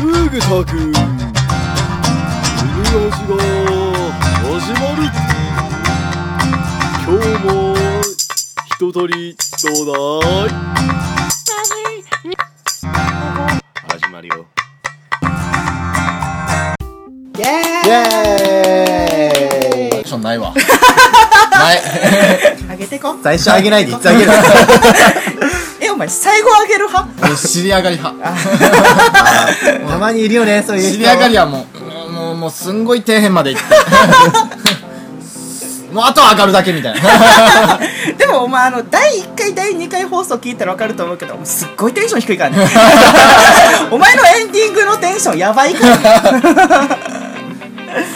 グタくん犬ラジが始まる今日も一通りどうだい？始まるよ。イエイエーイ！アクションないわ。ない。ーイあげてこ。最初あげないでいつあげる 前最後あげる派？俺知り上がり派。たまにいるよねそういう人。知り上がりはもうもうもうすんごい底辺まで行って。もうあとは上がるだけみたいな。でもお前あの第1回第2回放送聞いたら分かると思うけどすっごいテンション低いからね。お前のエンディングのテンションやばいから。ね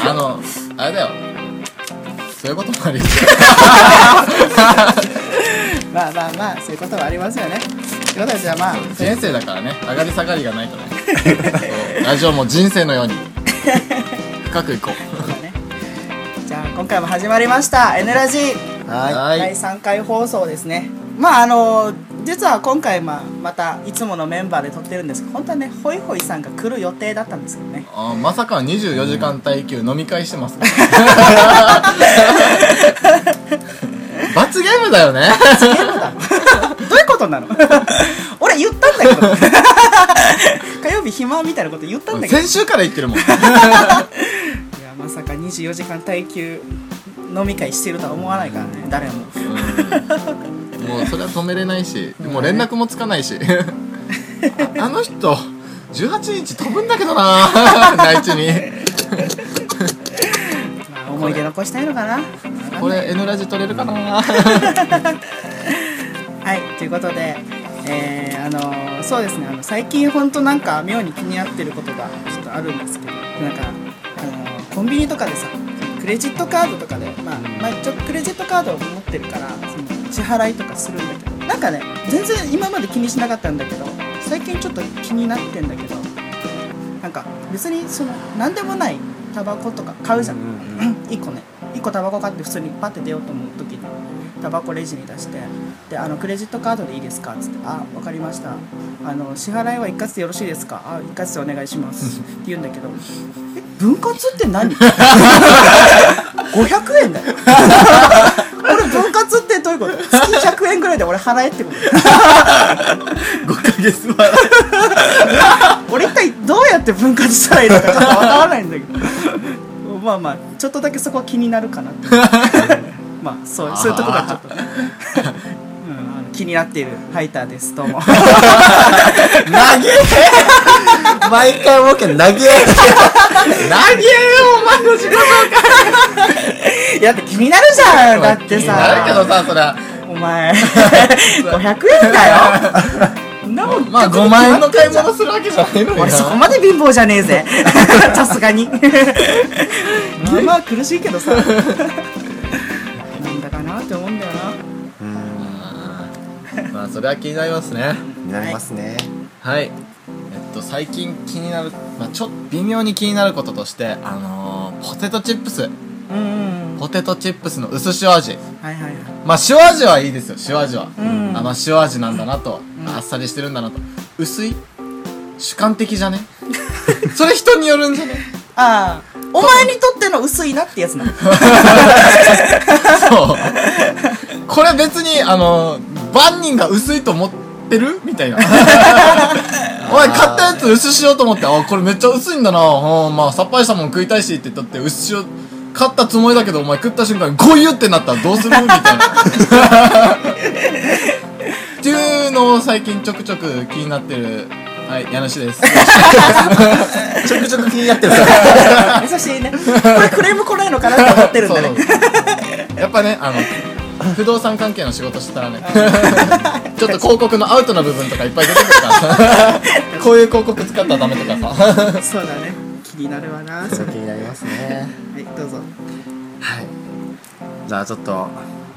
あのあれだよ。そういうこともあるよまあまあまあそういうことはありますよね。ということでじゃあまあ先生だからね。上がり下がりがないとね。そうラジオも人生のように。深くいこう。ね。じゃあ今回も始まりました「N ラジ。ははい。第3回放送ですね。まああの実は今回、まあ、またいつものメンバーで撮ってるんですけど本当はねホイホイさんが来る予定だったんですけどね。あまさか24時間耐久飲み会してます 罰ゲームだよね。どういうことなの？俺言ったんだけど。火曜日暇みたいなこと言ったんだけど。い先週から言ってるもん。やまさか24時間耐久飲み会してるとは思わないからね。誰も。うん。もうそれは止めれないしもう連絡もつかないし。ああの人18日飛ぶんだけどな内地に。まあ思い出残したいのかな？これ N ラジ取れるかな？はいということでえー、あのーそうですねあの最近本当なんか妙に気になってることがちょっとあるんですけどなんか、あのーコンビニとかでさクレジットカードとかでまあ、まあ、ちょクレジットカードを持ってるからその支払いとかするんだけどなんかね全然今まで気にしなかったんだけど最近ちょっと気になってんだけどなんか別にその何でもないタバコとか買うじゃん、1個ね。1個タバコ買って普通にパッて出ようと思う時にタバコレジに出してであのクレジットカードでいいですか?」っつって「あ分かりました。あの支払いは一括でよろしいですか?」「あ一括でお願いします」って言うんだけど「え分割って何 ?500 円だよ。俺分割ってどういうこと？月100円ぐらいで俺払えってこと？5ヶ月前 俺一体やって分割したらいいのかちょっとわからないんだけど。まあまあちょっとだけそこは気になるかなって まあそうそういうとこがちょっと。ね、うん、気になっているハイターです。どうも。投げ毎回思うけど投げ投げよお前の時間いやだって気になるじゃん。だってさ。なるけどさそれはお前。500円だよなもんまあ5万円。の買い物するわけじゃないの？に俺そこまで貧乏じゃねえぜ。さすがに。まあまあ苦しいけどさ。なんだかなって思うんだよな。まあそれは気になりますね。になりますね。はい。えっと最近気になる、まあ、ちょっと微妙に気になることとしてあのー、ポテトチップス。うんうんポテトチップスの薄塩味。はいはいはい。まあ塩味はいいですよ塩味は、うん。あまあ塩味なんだなと、うんあっさりしてるんだなと。薄い主観的じゃね？それ人によるんじゃね？ああ。お前にとっての薄いなってやつなの。そう。これ別にあの万人が薄いと思ってる？みたいな。お前買ったやつ薄しようと思ってあこれめっちゃ薄いんだな。あまあさっぱりしたもん食いたいしって言ったって薄塩買ったつもりだけどお前食った瞬間にゴイュってなったらどうする？みたいな っていうのを最近ちょくちょく気になってる。はい家主です。ちょくちょく気になってる。優しいね。これクレーム来ないのかなって思ってるんだね。やっぱねあの不動産関係の仕事してたらね ちょっと広告のアウトな部分とかいっぱい出てくるから。さこういう広告使ったらダメとかさ。そうだね。気になるわなそれ。気になりますね。はいどうぞ。はい。じゃあちょっと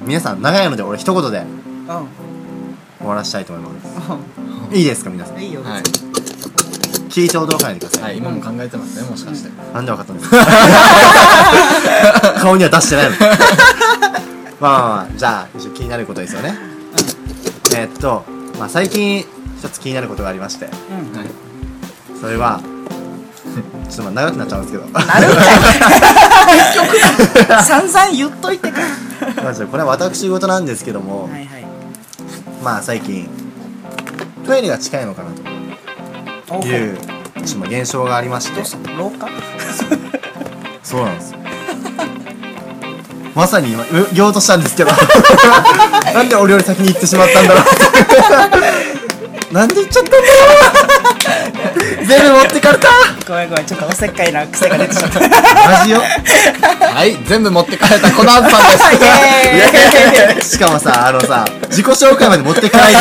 皆さん長いので俺一言で。う終わらしたいと思います。ん。いいですか皆さん？うんいいよ。はい、聞いて驚かないでくださはいい、今も考えてますねもしかして。なんでわかったんですか？顔には出してないの まあまあまあじゃあ一応気になることですよね。えーっとまあ最近一つ気になることがありまして。うん。はい。それはちょっとまあ長くなっちゃうんですけど。なるんかい散々言っといてかこれは私事なんですけども、はいはいまあ最近トイレが近いのかなおというちょ現象がありまして。廊下？そうなんです。よまさに今う言おうとしたんですけど。なんで俺より先に行ってしまったんだろう。なんで行っちゃったんだろう。全部持ってかれたごめんごめんちょっとおせっかいな癖が出てしまった。イマジよはい全部持って帰ったコナンさんです。エーイ。しかもさあのさ自己紹介まで持ってかな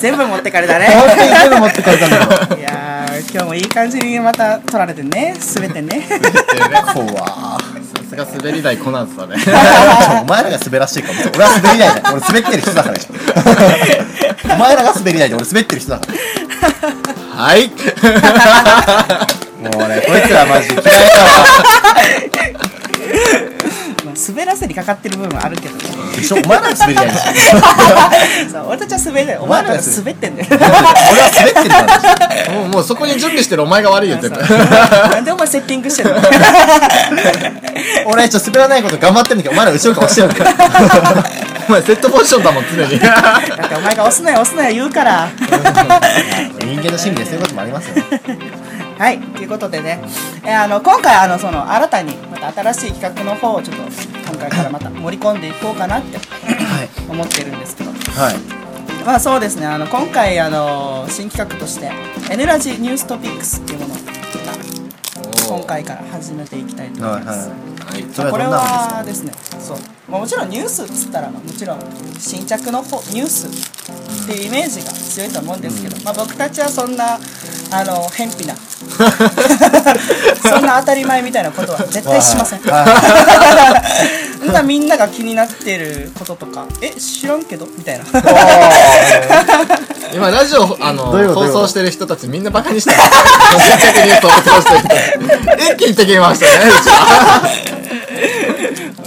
全部持ってかれたね。本当に全部持ってかれたんだよ。いやー今日もいい感じにまた取られてね。全てね。怖ー。さすが滑り台コナンさんね。お前らが滑らしてるかも。俺は滑り台だよ。俺滑ってる人だから。よお前らが滑り台で俺滑ってる人だからはい。もうねこいつらマジ嫌いだわ。まあ滑らせにかかってる部分はあるけどね。でしょ？お前らが滑り台でしょそう俺たちは滑りだよお前らが滑ってんだよ。俺は滑ってるからもうもうそこに準備してるお前が悪いよ全部なんでお前セッティングしてるの？俺ちょっと滑らないこと頑張ってんだけどお前ら後ろから押してるんだよお前セットポジションだもん常に。だってお前が押すなよ押すなよ言うから。人間の心理でそういうこともありますよ。ね はいということでね、えーあの今回あのその新たにまた新しい企画の方をちょっと今回からまた盛り込んでいこうかなって思ってるんですけど。はい。まあそうですね。あの今回あの新企画として「N ラジニューストピックス」っていうものを今回から始めていきたいと思はいいます、はいはいはこれはですねそう、まあ、もちろんニュースっつったら、まあもちろん新着の方ニュースっていうイメージが強いと思うんですけど、まあ、僕たちはそんなあの偏僻な そんな当たり前みたいなことは絶対しませんそんなみんなが気になってることとかえ知らんけど？みたいな。今ラジオあの放送してる人たちみんなバカにしてる。新着ニュースを放送してる人一気に敵いましたねうちは。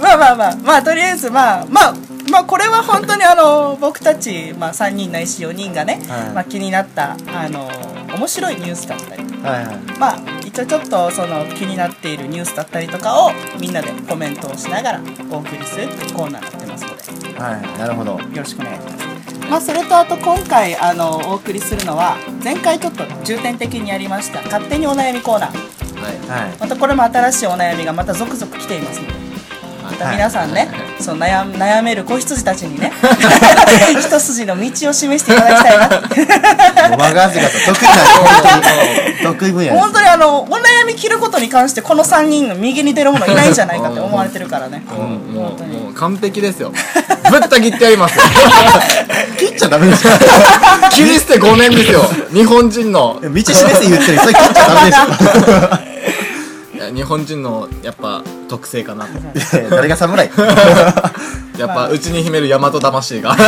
まあまあまあまあとりあえずまあまあまあこれは本当にあの僕たち、まあ、3人ないし4人がね、はい。まあ、気になったあの面白いニュースだったりはいはい。まあ一応ちょっとその気になっているニュースだったりとかをみんなでコメントをしながらお送りするっていうコーナーになってますので。はいなるほど。よろしくお願いします。まあ、それとあと今回あのお送りするのは前回ちょっと重点的にやりました勝手にお悩みコーナー。はい。またこれも新しいお悩みがまた続々来ていますので皆さんね、その悩悩める子羊たちにね 一筋の道を示していただきたいな。ってもうマガーズが得意なん本当に得意分野本当にあのお悩み切ることに関してこの3人の右に出るものいないんじゃないかって思われてるからね。もうも本当に。うもう完璧ですよ。ぶった切ってやりますよ。切っちゃダメですよ。切り捨て5年ですよ。日本人の。道示せ言ってるそれ切っちゃダメでいや日本人のやっぱ特性かなと。誰が侍？やっぱうちに秘める大和魂が。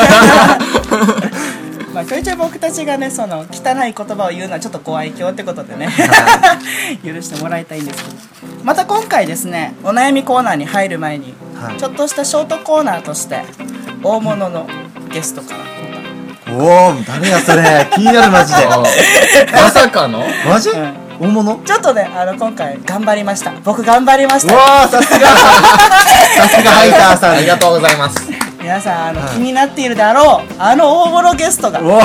まあ、ちょいちょい僕たちがねその汚い言葉を言うのはちょっとご愛嬌ってことでね。許してもらいたいんですけど。また今回ですねお悩みコーナーに入る前に、はい。ちょっとしたショートコーナーとして大物のゲストから。おお誰やそれ。気になるマジで。まさかの？マジ？うん大物？ちょっとねあの今回頑張りました。僕頑張りましうたわーさすが。さすがハイターさん。ありがとうございます。皆さんあの、気になっているであろうあの大物ゲストが。めっ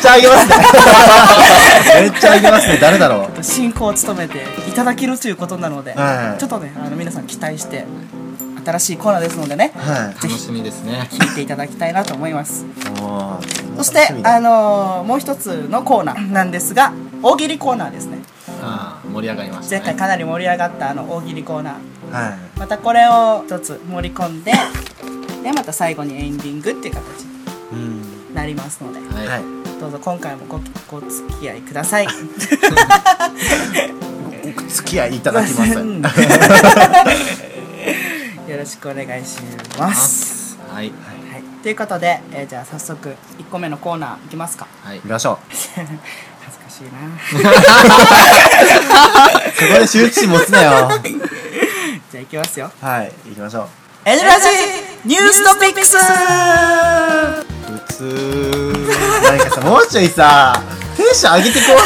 ちゃあげますね。めっちゃあげますね。誰だろう。進行を務めていただけるということなので、はい。ちょっとねあの皆さん期待して新しいコーナーですのでね。はい。ぜひ楽しみですね。聞いていただきたいなと思います。そしてあのーもう一つのコーナーなんですが大喜利コーナーですね。ああ盛り上がりましたね。前回かなり盛り上がったあの大喜利コーナー。はい。またこれを一つ盛り込んででまた最後にエンディングっていう形にうんなりますので。はい、はい。どうぞ今回もごご付き合いください。お付き合いいただきます。うん。よろしくお願いします。はい。はい、ということで、えーじゃあ早速1個目のコーナーいきますか。はい。行きましょう しいな。そこで羞恥心持つなよ。じゃあいきますよ。はい行きましょう「エヌラジニューストピックス」普通。なんかさもうちょいさテンション上げてこう。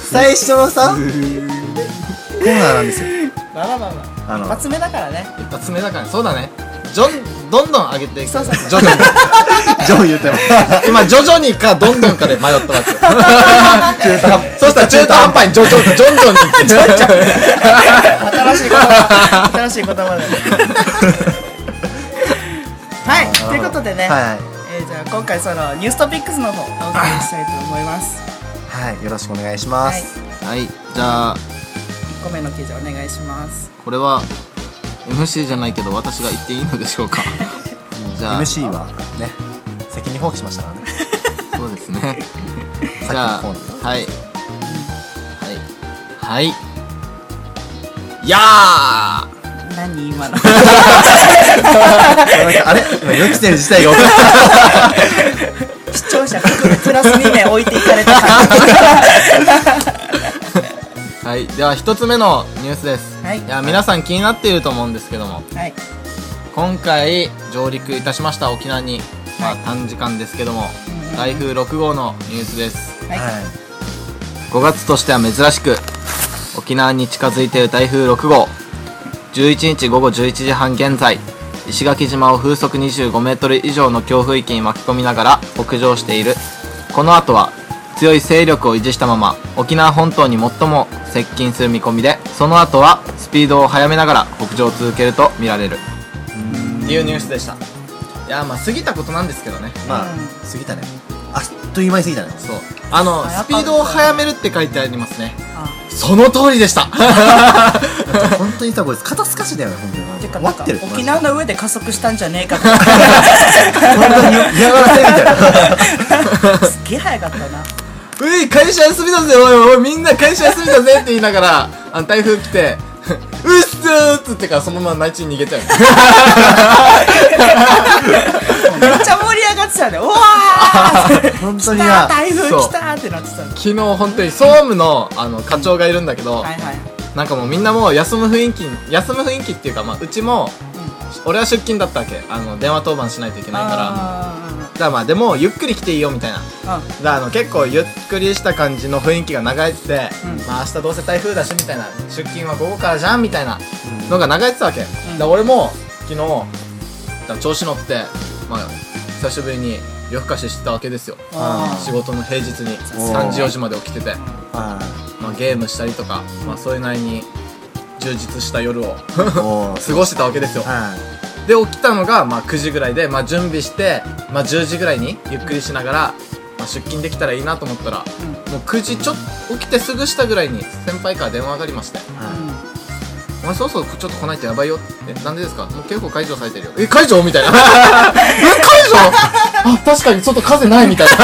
最初のさ。コーナーなんですよ。まあまあまあまあ。あの。一発目だからね。一発目だから。そうだね。じょんどんどん上げていく。徐々に。ジョン言うても今徐々にかどんどんかで迷ったわけ。よそしたら中途半端に徐々に 徐々にって。新しい言葉。新しい言葉だね。はいということでね、はいはい。えーじゃあ今回そのニューストピックスの方お送りしたいと思います。はいよろしくお願いします、はい。じゃあ。1個目の記事お願いします。これは MC じゃないけど私が言っていいのでしょうか。じゃあ。MC はね責任放棄しましたからね。そうですね。じゃあはい。はい。はい。いや何今の？あれ？今予期せぬ事態が起こっ 視聴者含めプラス2名置いていかれた。はい。では一つ目のニュースですはい。いや皆さん気になっていると思うんですけども。じはい。今回上陸いたしました沖縄に、まあはい。短時間ですけども。うん台風6号のニュースです。はい、はい。5月としては珍しく沖縄に近づいている台風6号。11日午後11時半現在石垣島を風速25メートル以上の強風域に巻き込みながら北上している。この後は強い勢力を維持したまま沖縄本島に最も接近する見込みでその後はスピードを速めながら北上を続けると見られる。っていうニュースでした。いやまあ過ぎたことなんですけどね。まあうん過ぎたね。あっという間に過ぎたね。そう。あのスピードを速めるって書いてありますね。あその通りでした。本当にさこれ肩透かしだよね本当に。てか沖縄の上で加速したんじゃねえかと。本当に嫌がらせみたいな。すっげえ早かったなうい会社休みだぜおいおいみんな会社休みだぜって言いながらあの台風来て うっすーっつってからそのまま内地に逃げちゃう。めっちゃ盛り上がってたね。うわー 本当来た台風来たってなってた。の昨日本当に総務のあの課長がいるんだけど、はいはいなんかもうみんなもう休む雰囲気休む雰囲気っていうかまあうちも俺は出勤だったわけ。あの電話当番しないといけないかららまあでもゆっくり来ていいよみたいな。ーうん。だからあの結構ゆっくりした感じの雰囲気が流れてて、うん。まあ明日どうせ台風だしみたいな出勤は午後からじゃんみたいなのが流れてたわけ、ん。だ俺も昨日調子乗ってまあ久しぶりに夜更かししてたわけですよ。あ仕事の平日におー3時4時まで起きてて、はまあ、ゲームしたりとか、まあ、それなりに充実した夜を 過ごしてたわけですよ。はいで起きたのがまあ9時ぐらいで、まあ、準備して、まあ、10時ぐらいにゆっくりしながら、まあ、出勤できたらいいなと思ったら、もう9時ちょっと起きてすぐしたぐらいに先輩から電話がありまして。は「お前そろそろちょっと来ないとやばいよ」えなんでですか？もう結構解除されてるよ。え解除みたいな。え解除あ確かに外風ないみたいな。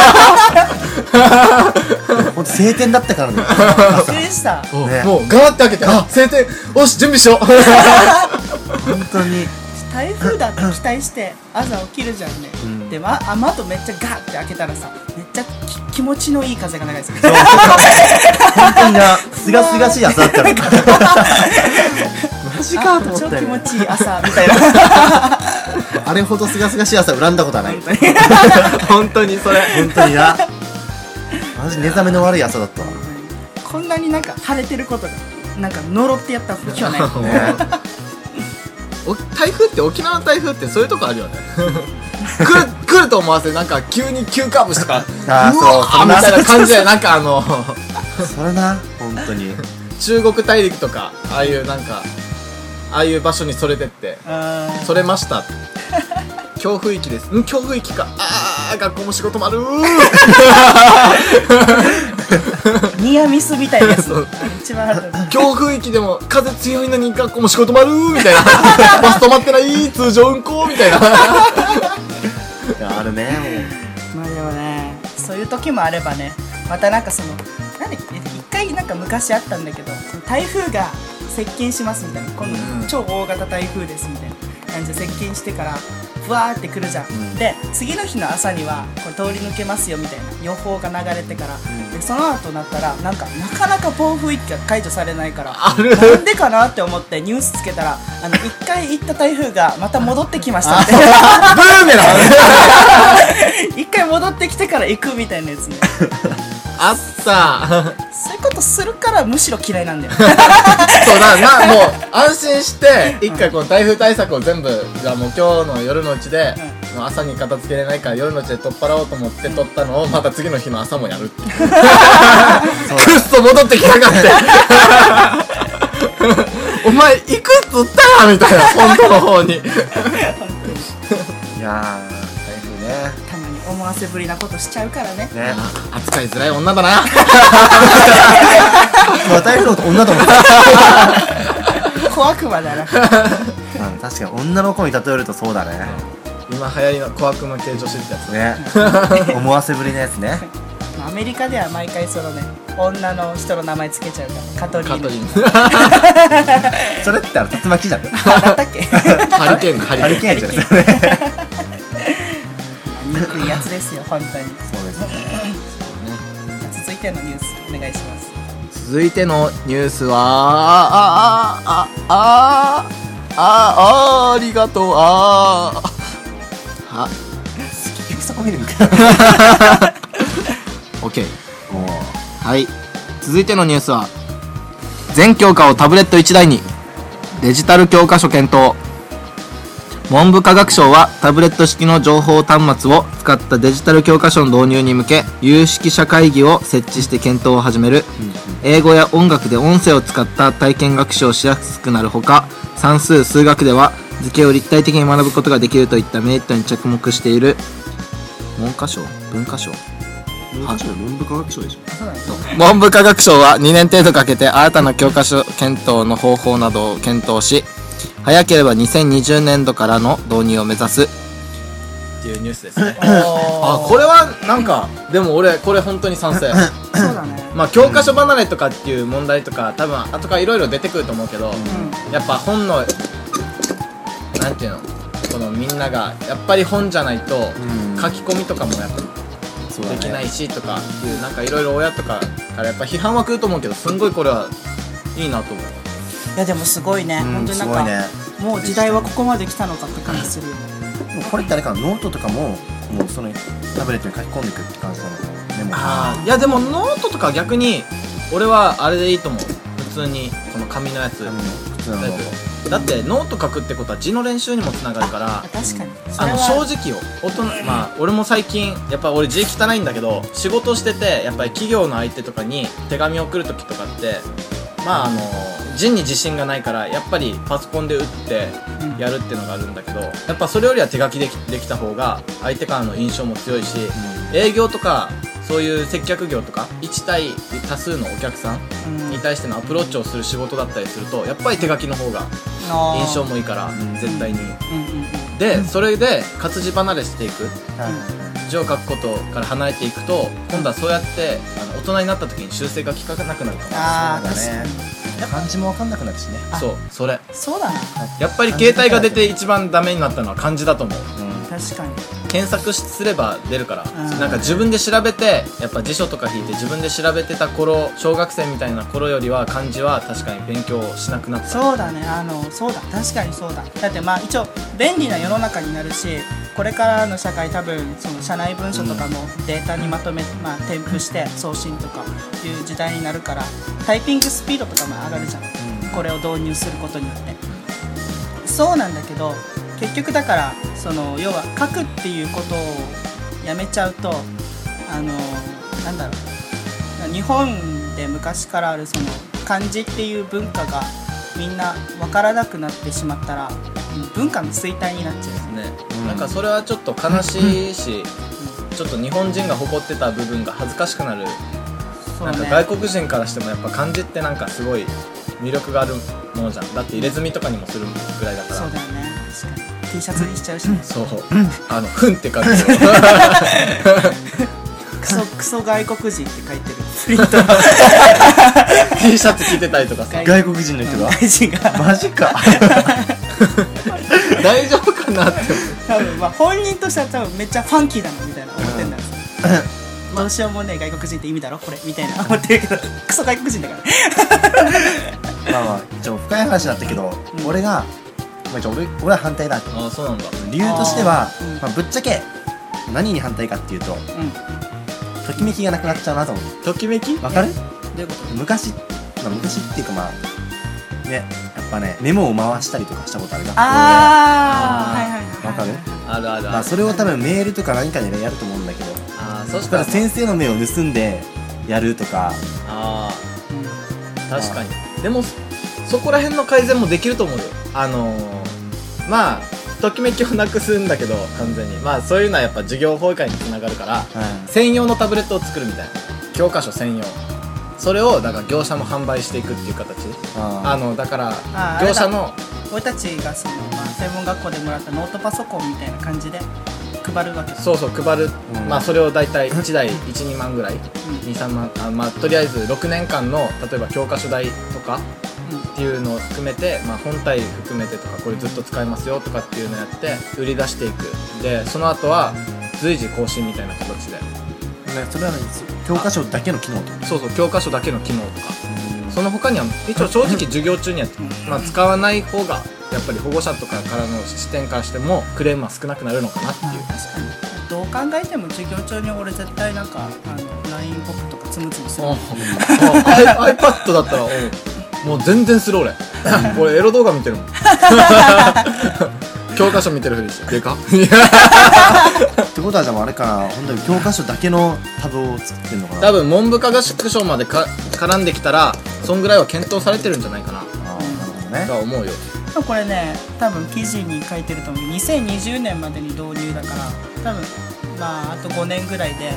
本当晴天だったからね。びっくりした。もうガーって開けてあ晴天。よし準備しよう。本当に台風だって期待して 朝起きるじゃんね、ん。で、ま、雨戸めっちゃガーって開けたらさめっちゃき気持ちのいい風が流れてる。本当にな。すがすがしい朝だったの。マジかと思超ったよね。気持ちいい朝みたいな。あれほどすがすがしい朝恨んだことはない。本当にそれ。本当にな。マジ寝覚めの悪い朝だったわ。こんなになんか晴れてることがなんか呪ってやった日はない台風って沖縄の台風ってそういうとこあるよね。来る来ると思わせなんか急に急カーブしたか。らあーうわそうーみたいな感じでなんかあのそれな本当に。中国大陸とかああいうなんかああいう場所にそれてって。それました。強風域です。ん？強風域か。あー学校も仕事もある ニアミスみたいなやつ。一番ある強風域でも風強いのに学校も仕事もあるみたいな。バス止まってない通常運行みたいな。いやあるねまあでもねそういう時もあればねまたなんかそのなんで一回なんか昔あったんだけど台風が接近しますみたいな。今度うん。超大型台風ですみたいな感じで接近してからふわーって来るじゃん、ん。で次の日の朝にはこれ通り抜けますよみたいな予報が流れてから、でその後なったらなんかなかなか暴風域が解除されないから なんでかなって思ってニュースつけたらあの一回行った台風がまた戻ってきました。って ブーメラン。一回戻ってきてから行くみたいなやつね。あっとするからむしろ嫌いなんだよ。そうだなもう安心して一回この台風対策を全部じゃあもう今日の夜のうちで、もう朝に片付けれないから夜のうちで取っ払おうと思って取ったのをまた次の日の朝もやるっていう。く っそ戻ってきやがって。お前いくつったやみたいな本当の方に。いや思わせぶりなことしちゃうからね。ね。扱いづらい女だな。まあ台風のこと女と思って小悪魔だなうん確かに女の子に例えるとそうだね。今流行りの小悪魔系女子ってやつね。思わせぶりのやつね。アメリカでは毎回そのね女の人の名前つけちゃうからカトリーヌカトリン それってあの竜巻じゃん。あだったっけ？ハリケーンハリハリケーン。ケーンじゃない憎いやつですよ本当に。そうですね。続いてのニュースお願いします。続いてのニュースはああああああありがとうああ結局そこ見るんか OK はい続いてのニュースは全教科をタブレット1台にデジタル教科書検討文部科学省はタブレット式の情報端末を使ったデジタル教科書の導入に向け有識者会議を設置して検討を始める。英語や音楽で音声を使った体験学習をしやすくなるほか算数数学では図形を立体的に学ぶことができるといったメリットに着目している。文科省？文科省？文部科学省文部科学省は2年程度かけて新たな教科書検討の方法などを検討し早ければ2020年度からの導入を目指す。っていうニュースですね。あこれはなんかでも俺これ本当に賛成。そうだね。まあ教科書離れとかっていう問題とか多分後からいろいろ出てくると思うけど、やっぱ本のなんていうの？このみんながやっぱり本じゃないとん。書き込みとかもやっぱできないしとかっていうなんかいろいろ親とかからやっぱ批判は来ると思うけどすんごいこれはいいなと思ういやでもすごいね、うん本当になんか、ね。もう時代はここまで来たのかって感じするよ。ねもうこれってあれかなノートとかももうそのタブレットに書き込んでいくって感じなのメモあーいやでもノートとか逆に俺はあれでいいと思う。普通にこの紙のやつ。紙の普通のだってノート書くってことは字の練習にもつながるからあ確かに。そあの正直よ大人まあ俺も最近やっぱ俺字汚いんだけど仕事しててやっぱり企業の相手とかに手紙送る時とかってまああの字に自信がないからやっぱりパソコンで打ってうん。やるっていうのがあるんだけどやっぱそれよりは手書きできできた方が相手からの印象も強いし営業とかそういう接客業とか1対多数のお客さんうん。に対してのアプローチをする仕事だったりするとやっぱり手書きの方が印象もいいからん。絶対に。でそれで活字離れしていく。字を書くことから離れてい。くと今度はそうやってあの大人になった時に修正が効かなくなるかああ確そうだね漢字も分かんなくなるしね。もそうそれ。そうだな。やっぱり携帯が出て一番ダメになったのは漢字だと思う。確かに。検索すれば出るから。うん。なんか自分で調べてやっぱ辞書とか引いて自分で調べてた頃小学生みたいな頃よりは漢字は確かに勉強しなくなった。そうだね。あのそうだ。確かにそうだ。だってまあ一応便利な世の中になるしこれからの社会多分その社内文書とかもデータにまとめ、まあ、添付して送信とかいう時代になるからタイピングスピードとかも上がるじゃん、これを導入することによって。そうなんだけど結局だからその要は書くっていうことをやめちゃうとあのなんだろう。日本で昔からあるその漢字っていう文化がみんな分からなくなってしまったらうん文化の衰退になっちゃうね、うんなんかそれはちょっと悲しいし、ちょっと日本人が誇ってた部分が恥ずかしくなる。なんか外国人からしてもやっぱ漢字ってなんかすごい魅力があるものじゃん。だって入れ墨とかにもするぐらいだから。そうだよね。確かに。T シャツにしちゃうしね。そうあの「ふん」って書くよクソクソ外国人って書いてるプリント T シャツ着てたりとかさ。外外国人の人が。外人が。マジか。大丈夫かなって多分まあ本人としては多分めっちゃファンキーだなみたいな思ってんだよ どうしようもねえ外国人って意味だろ？これみたいな。思ってるけどクソ外国人だから。まあまあ一応深い話になったけど、うん。俺が、まあ、一応俺俺は反対だ。ああそうなんだ。理由としてはまあ、ぶっちゃけ何に反対かっていうとうんときめきがなくなっちゃうなと思う。ときめき？わかる？ういうこと？昔、まあ、昔っていうかまあねやっぱねメモを回したりとかしたことある学校でああはいはいはいわかる？あるあるある。まあそれを多分メールとか何かでねやると思うんだけど。あーそしたらら先生の目を盗んでやるとか。あー。確かに。でもそこら辺の改善もできると思うよ。あのー、まあときめきをなくすんだけど完全に。まあそういうのはやっぱ授業崩壊につながるから専用のタブレットを作るみたいな。教科書専用。それをだから業者も販売していくっていう形。ああのだから業者の俺たちがその、まあ、専門学校でもらったノートパソコンみたいな感じで配るわけだ。そうそう配る、うん。まあそれを大体1台12万ぐらい。うん。23万。あまあとりあえず6年間の例えば教科書代とかうんっていうのを含めて、まあ、本体含めてとかこれずっと使えますよとかっていうのをやって売り出していく。でその後は随時更新みたいな形で。ねそれはね教科書だけの機能ってこそうそう教科書だけの機能とか。その他には一応正直授業中には、まあ、使わない方がやっぱり保護者とかからの視点からしてもクレームは少なくなるのかなっていう。まあ確かに。どう考えても授業中に俺絶対なんかあの LINE 僕とかつむつむする。iPad だったらうんもう全然する俺。俺エロ動画見てるもん。教科書見てるふりして。でか？い やってことはじゃああれかな本当に教科書だけのタブを作ってんのかな？多分文部科学省までか絡んできたらそんぐらいは検討されてるんじゃないかな。ああなるほどね。とは思うよ。これね多分記事に書いてると思う2020年までに導入だから多分まああと5年ぐらいで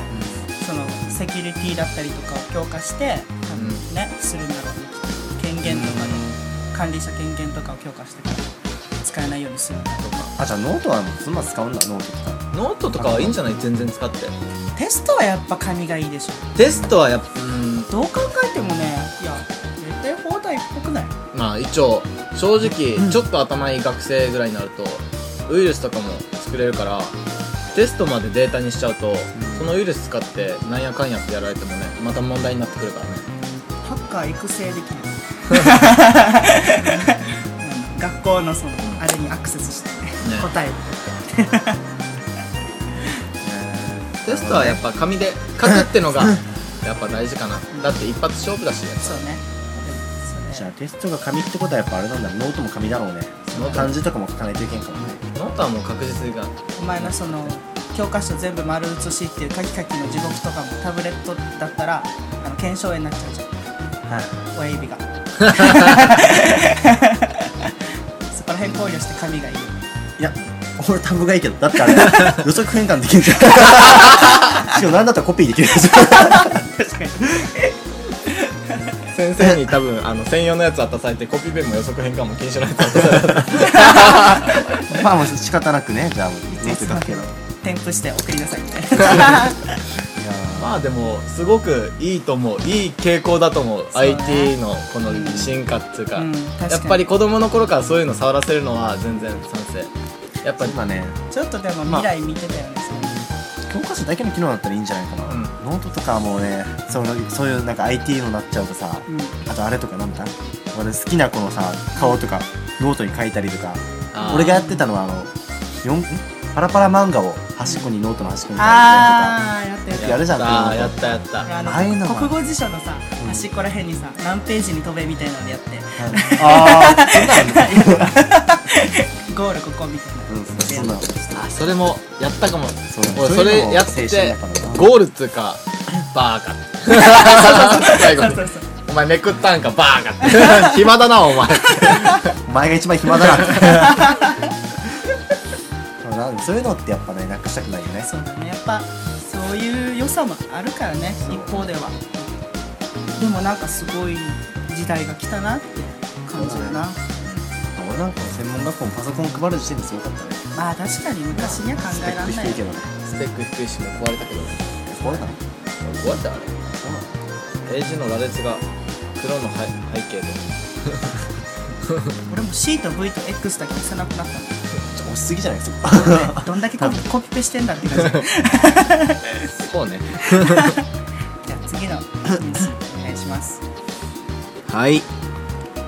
そのセキュリティだったりとかを強化して多分ね、するんだろう管理者権限とかを強化してから使えないようにする。とかあじゃあノートはそんな使うんだノートとかノートとかはいいんじゃない？全然使って。テストはやっぱ紙がいいでしょ。テストはやっぱうん。どう考えてもねいや絶対放題っぽくない。まあ一応正直ちょっと頭いい学生ぐらいになるとウイルスとかも作れるからテストまでデータにしちゃうと、そのウイルス使ってなんやかんやってやられてもねまた問題になってくるからね。ハッカー育成できる。うん 学校のそのあれにアクセスして、答えをテストはやっぱ紙で書くってのがやっぱ大事かな。だって一発勝負だし。そうね。じゃあテストが紙ってことはやっぱあれなんだ。ノートも紙だろうね。漢字とかも書かないといけんかもね。ノートはもう確実が。お前のその教科書全部丸写しっていうカキカキの地獄とかもタブレットだったらあの腱鞘炎になっちゃうじゃん。はい。親指が そこら辺考慮して紙がいいよ。いや俺タブがいいけどだってあれ予測変換できるじゃん。しかもなんだったらコピーできる。じゃん確かに先生に多分あの専用のやつ渡されてコピペも予測変換も禁止のやつ渡された。まあもう仕方なくねじゃあもうノート書くけどい添付して送りなさい。みたいなやまあでもすごくいいと思ういい傾向だと思う。ね。IT のこの進化っていうか,、うん確かに。やっぱり子供の頃からそういうの触らせるのは全然賛成。やっぱり今ね。ちょっとでも未来見てたよね、教科書だけの機能だったらいいんじゃないかな、うん。ノートとかはもうねそういうそういうなんか IT のなっちゃうとさあとあれとかなんだ俺好きな子のさ顔とかノートに書いたりとか。俺がやってたのはあの四ん？パラパラ漫画を端っこにノートの端っこに書いてあーやってるやるじゃん。あーやった。やったあのああいうのは国語辞書のさ端っこらへんにさ何ページに飛べみたいなのでやって。とかああそんなんだ ゴールここみたいな、うんそんなの。あそれもやったかも。そうだね。俺それやってそういうのも青春だからな。ゴールっつうかバーカ 最後に。そうそうお前めくったんかバーカって。暇だなお前。お前が一番暇だな。ってなそういうのってやっぱねなくしたくないよね。そうだね。やっぱそういう良さもあるからね一方では。でもなんかすごい時代が来たなって感じだな。俺なんか専門学校もパソコン配る時点ですごかったね。まあ確かに昔には考スペッえられないク低いけどねスペック低いしもう壊れたけどね。これなの？壊れた？あれ？そうなのページの羅列が黒の背背景で。俺も C と V と X だけ押せなくなったの押しすぎじゃないそこ どんだけコピコピペしてんだって感じ。そうね。じゃあ次のニュースお願いします。はい。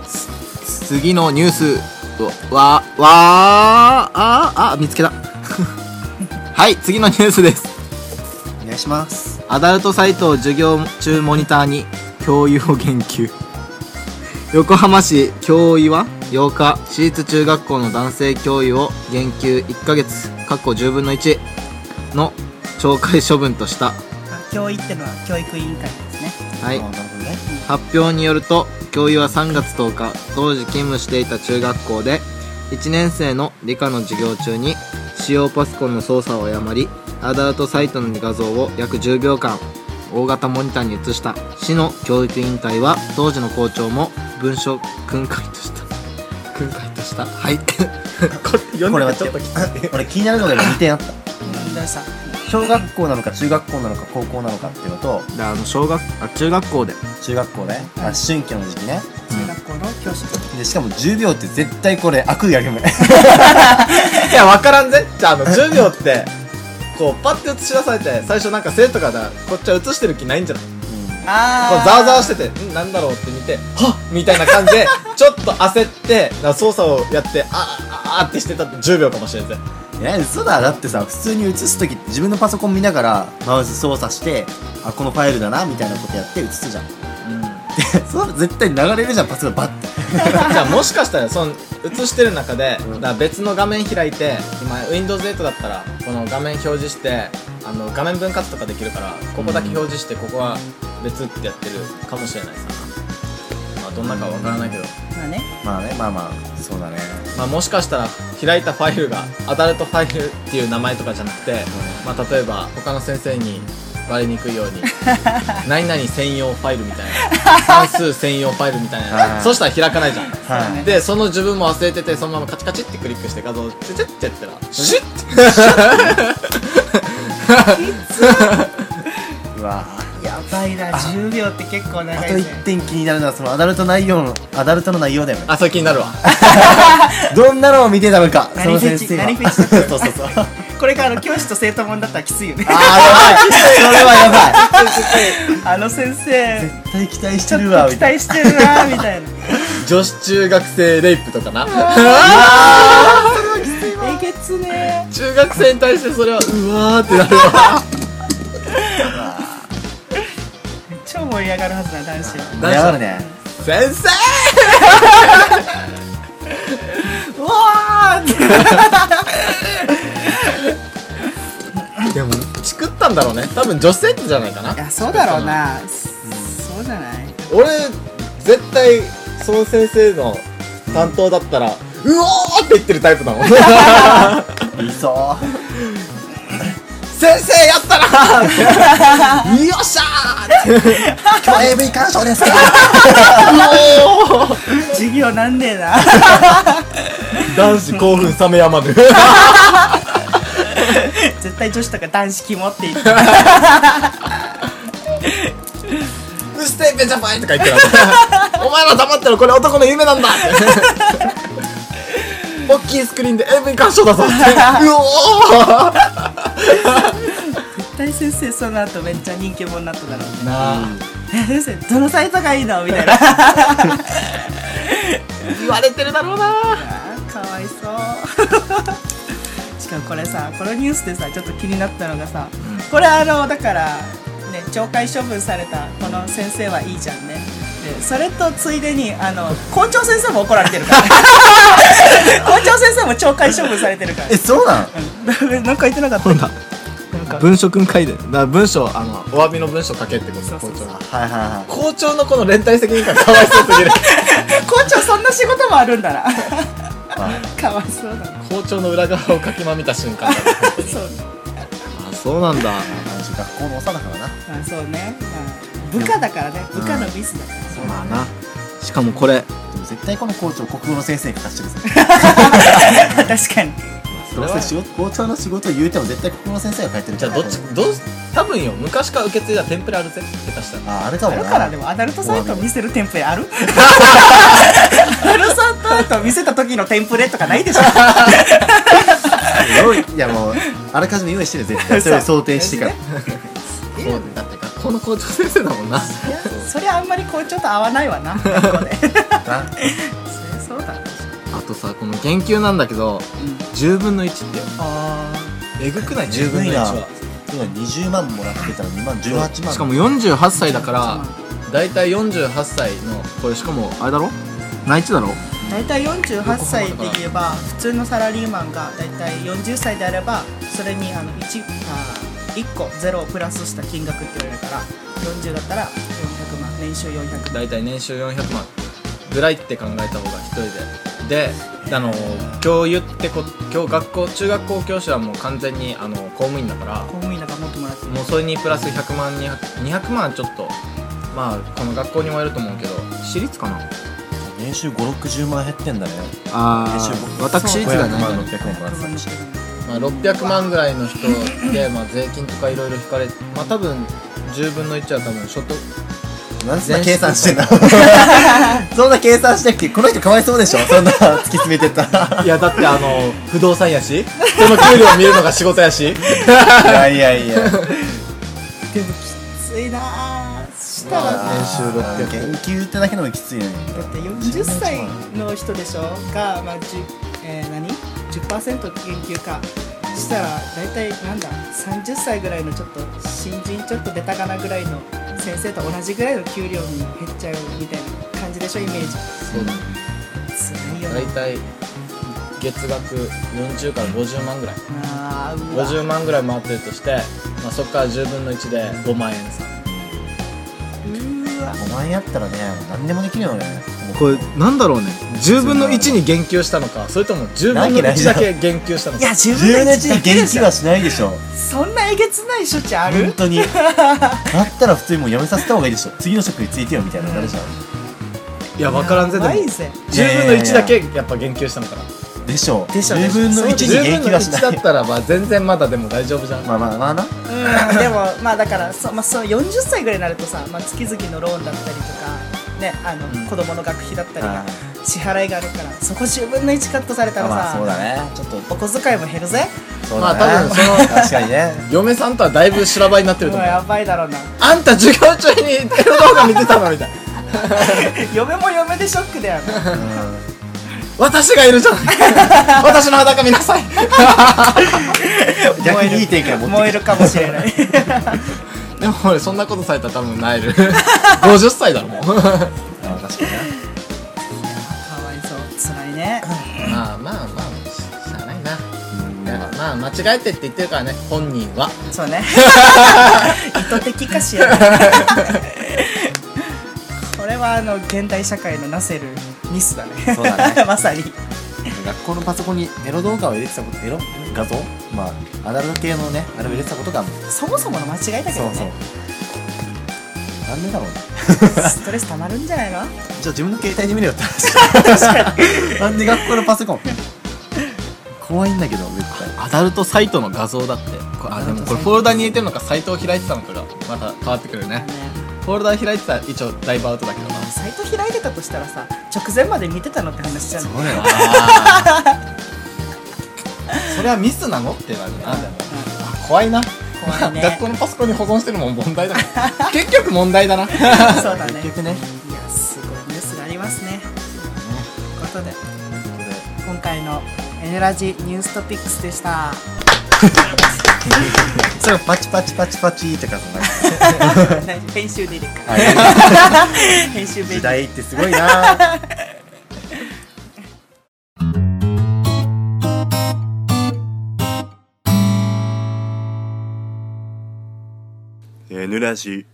つ次のニュースわわああ見つけた。はい次のニュースです。お願いします。アダルトサイトを授業中モニターに教諭を言及。横浜市教諭は8日私立中学校の男性教諭を減給1ヶ月かっこ10分の1の懲戒処分とした。あ教員ってのは教育委員会ですね。はい。発表によると教諭は3月10日当時勤務していた中学校で1年生の理科の授業中に使用パソコンの操作を誤りアダルトサイトの画像を約10秒間大型モニターに映した。市の教育委員会は当時の校長も文書訓戒とした訓戒とした。はい。これはちょっときつい俺気になるのが今2点あった。うんどうした小学校なのか中学校なのか高校なのかっていうのとであの小学あ中学校で。中学校ねあ思春期の時期ね。中学校の教師。でしかも10秒って絶対これ悪意あるよね。いや、わからんぜ。じゃあ、あの、10秒って、こう、パッて映し出されて、最初なんか生徒から、こっちは映してる気ないんじゃない？こあう、ざわざわしてて、んなんだろうって見て、はっみたいな感じで、ちょっと焦って、操作をやって、あーあーってしてたって10秒かもしれんぜ。いや嘘だ。だってさ普通に映す時って自分のパソコン見ながらマウス操作してあこのファイルだなみたいなことやって映すじゃん。で そう絶対流れるじゃんパソコンバッて じゃあ、もしかしたら、その、映してる中で、だから別の画面開いて、今、Windows 8だったら、この画面表示して、あの、画面分割とかできるから、ここだけ表示して、ここは別ってやってるかもしれないさ。まあ、どんなかはわからないけど。まあねまあねまあまあそうだねまあ、もしかしたら開いたファイルがアダルトファイルっていう名前とかじゃなくて、まあ、例えば他の先生に割りにくいように。何々専用ファイルみたいな。算数専用ファイルみたいはない。そしたら開かないじゃん。はい。でその自分も忘れててそのままカチカチってクリックして画像をチェチェってやったらシュッてうわやばいな10秒って結構あと長いね1点気になるのはそのアダルト内容のアダルトの内容だよねあそれ気になるわどんなのを見てたのかそ何フェチの先生は何フェチそうそうそうこれがあの教師と生徒もんだったらきついよね。あーやばい。それはやばい。あの先生。絶対期待してるわと期待してるなみたいな。女子中学生レイプとかな。えげつね。中学生に対してそれはうわーってなるわ。超盛り上がるはずな男子盛り上がるね。先生！うわーってチクったんだろうね。多分女子生徒じゃないかな。いやそうだろうな。そうじゃない？俺絶対その先生の担当だったらうおーって言ってるタイプだもん。先いそ生やったなーってよっしゃーって。う今日 AV 鑑賞ですか授業なんねえな。男子興奮冷めやまぬ絶対女子とか男子キモって言って。うっせえべちゃぱいとか言ってるお前ら黙ってろ。これ男の夢なんだ。大きいスクリーンで AV 鑑賞だぞって。うおー。絶対先生その後めっちゃ人気者になっただろうね。なあ。え先生どのサイトがいいの？みたいな。あ言われてるだろうな。ーかわいそう。しかもこれさこのニュースでさちょっと気になったのがさ、これあのだからね懲戒処分されたこの先生はいいじゃんね。でそれとついでにあの校長先生も怒られてるから。校長先生も懲戒処分されてるから。えそうなん？うん。なんか言ってなかった？なんか。文書くん書いてるだ文章あのお詫びの文章書けってことそうそうそう。校長が。はいはいはい。校長のこの連帯責任感かわいそうすぎる。校長そんな仕事もあるんだな。はい。かわいそうだな校長の裏側をかきま見た瞬間。だ ねそうあそうなんだ。学校の長だからな。あそうね、まあ、部下だからね。部下のミスだから。そうまあな。しかもこれ。でも絶対この校長国語の先生に書かしてるぜ確かにどう。せ仕事校長の仕事を言うても絶対国語の先生が書いてる。じゃあどっちどう多分よ。昔から受け継いだテンプレあるぜ下手したらああれかもな。あるからでもアダルトサイトを見せるテンプレある？アダルトサイトを見せた時のテンプレとかないでしょ。用 意いやもうあらかじめ用意してる絶対。それを想定してから。そう。だって学校の校長先生だもんな。いやそりゃあんまり校長と合わないわな学校で。そうだあとさこの言及なんだけど10分の1って。よあえぐくない？10十分の1は。今20万もらってたら2万18万。しかも48歳だから大体48歳のこれしかもあれだろ？内地だろ？大体48歳で言えば普通のサラリーマンが大体40歳であればそれにあの 1, あ1個ゼロをプラスした金額って言われるから40だったら400万。年収400万。大体年収400万。ぐらいって考えた方が一人でであの今日言ってこ今日学校中学校教師はもう完全にあの公務員だから公務員だからもっともらってる。もうそれにプラス100万200 200万はちょっとまあこの学校にもよると思うけど私立かな？年収560万減ってんだね。あ年収私立がない500万600万もらってたまあ、600万ぐらいの人で、まあ、税金とかいろいろ引かれまあ多分10分の1は多分所得なんでそんな計算してんの そんな計算しなくてこの人かわいそうでしょ？そんな突き詰めてったら。いやだってあの不動産やし。その給料を見るのが仕事やし。いやいやいや。でもきついなあしたらまあ年収600研究ってだけでもきついねだって40歳の人でしょ？が、まあえー、何 ?10% 研究か。したら大体なんだ？30歳ぐらいのちょっと新人ちょっと出たかなぐらいの先生と同じぐらいの給料に減っちゃうみたいな感じでしょイメージ。そうだね。辛いよね。大体月額40から50万ぐらい。あーうわ。50万ぐらい回ってるとして、まあ、そこから10分の1で5万円さうーわ。5万円やったらね何でもできるよねこれなんだろうね。10分の1に言及したのか。それとも10分の1だけ言及したのか。いや自分10で年に元気はしないでしょ。そんなえげつない処置ある？本当に。だったら普通にもうやめさせた方がいいでしょ。次の職についてよみたいなのなるじゃんいや分からんぜでも。やばいぜ10分の1だけやっぱ言及したのかな。でしょでしょ10分の1に10分の元気はしな1だいったらまあ全然まだでも大丈夫じゃん。まあまあまあな。うんでもまあだからそ、まあ、そう40歳ぐらいになるとさ、まあ、月々のローンだったりとかねあの、うん。子供の学費だったりあが支払いがあるからそこ10分の1カットされたらさ、まあそうだね。ちょっとお小遣いも減るぜ。そうだね。まあ多分その確かにね。嫁さんとはだいぶ修羅場になってると思う。やばいだろうな。あんた授業中にエロ動画見てたのみたいな。嫁も嫁でショックだよな。私がいるじゃん私の裸見なさい。逆にいい展開持ってき燃えるかもしれないでも俺そんなことされたら多分なえる。50歳だろもうたあ確かになかわいそう。辛いね。まあまあまあししゃあないな。まあ間違えてって言ってるからね本人は。そうね。意図的かしら。これはあの現代社会のなせるミスだね。そうだね。まさに学校のパソコンにエロ動画を入れてたことエロ画像？まあアダルト系のねあれを入れてたことがそもそもの間違いだけどね。そうそう。なんでだろうね。ストレス溜まるんじゃないの？じゃあ自分の携帯で見れよって話。なんで学校のパソコン？怖いんだけど絶対アダルトサイトの画像だって。これあでもこれフォルダに入れてるのかサイトを開いてたのかがまた変わってくるよねフォルダ開いてたら一応だいぶアウトだけどな。サイト開いてたとしたらさ直前まで見てたのって話じゃん。そうだよ それはミスなの？ってなるな。でもあ怖いな。怖いね。学校のパソコンに保存してるもん問題だな 結局問題だな。そうだね。結局ね。いやすごいニュースがありますね。ということで今回の「N ラジニューストピックス」でした それパチパチパチパチとかそんな編集でいるかあ編集時で代ってすごいな「N ラジ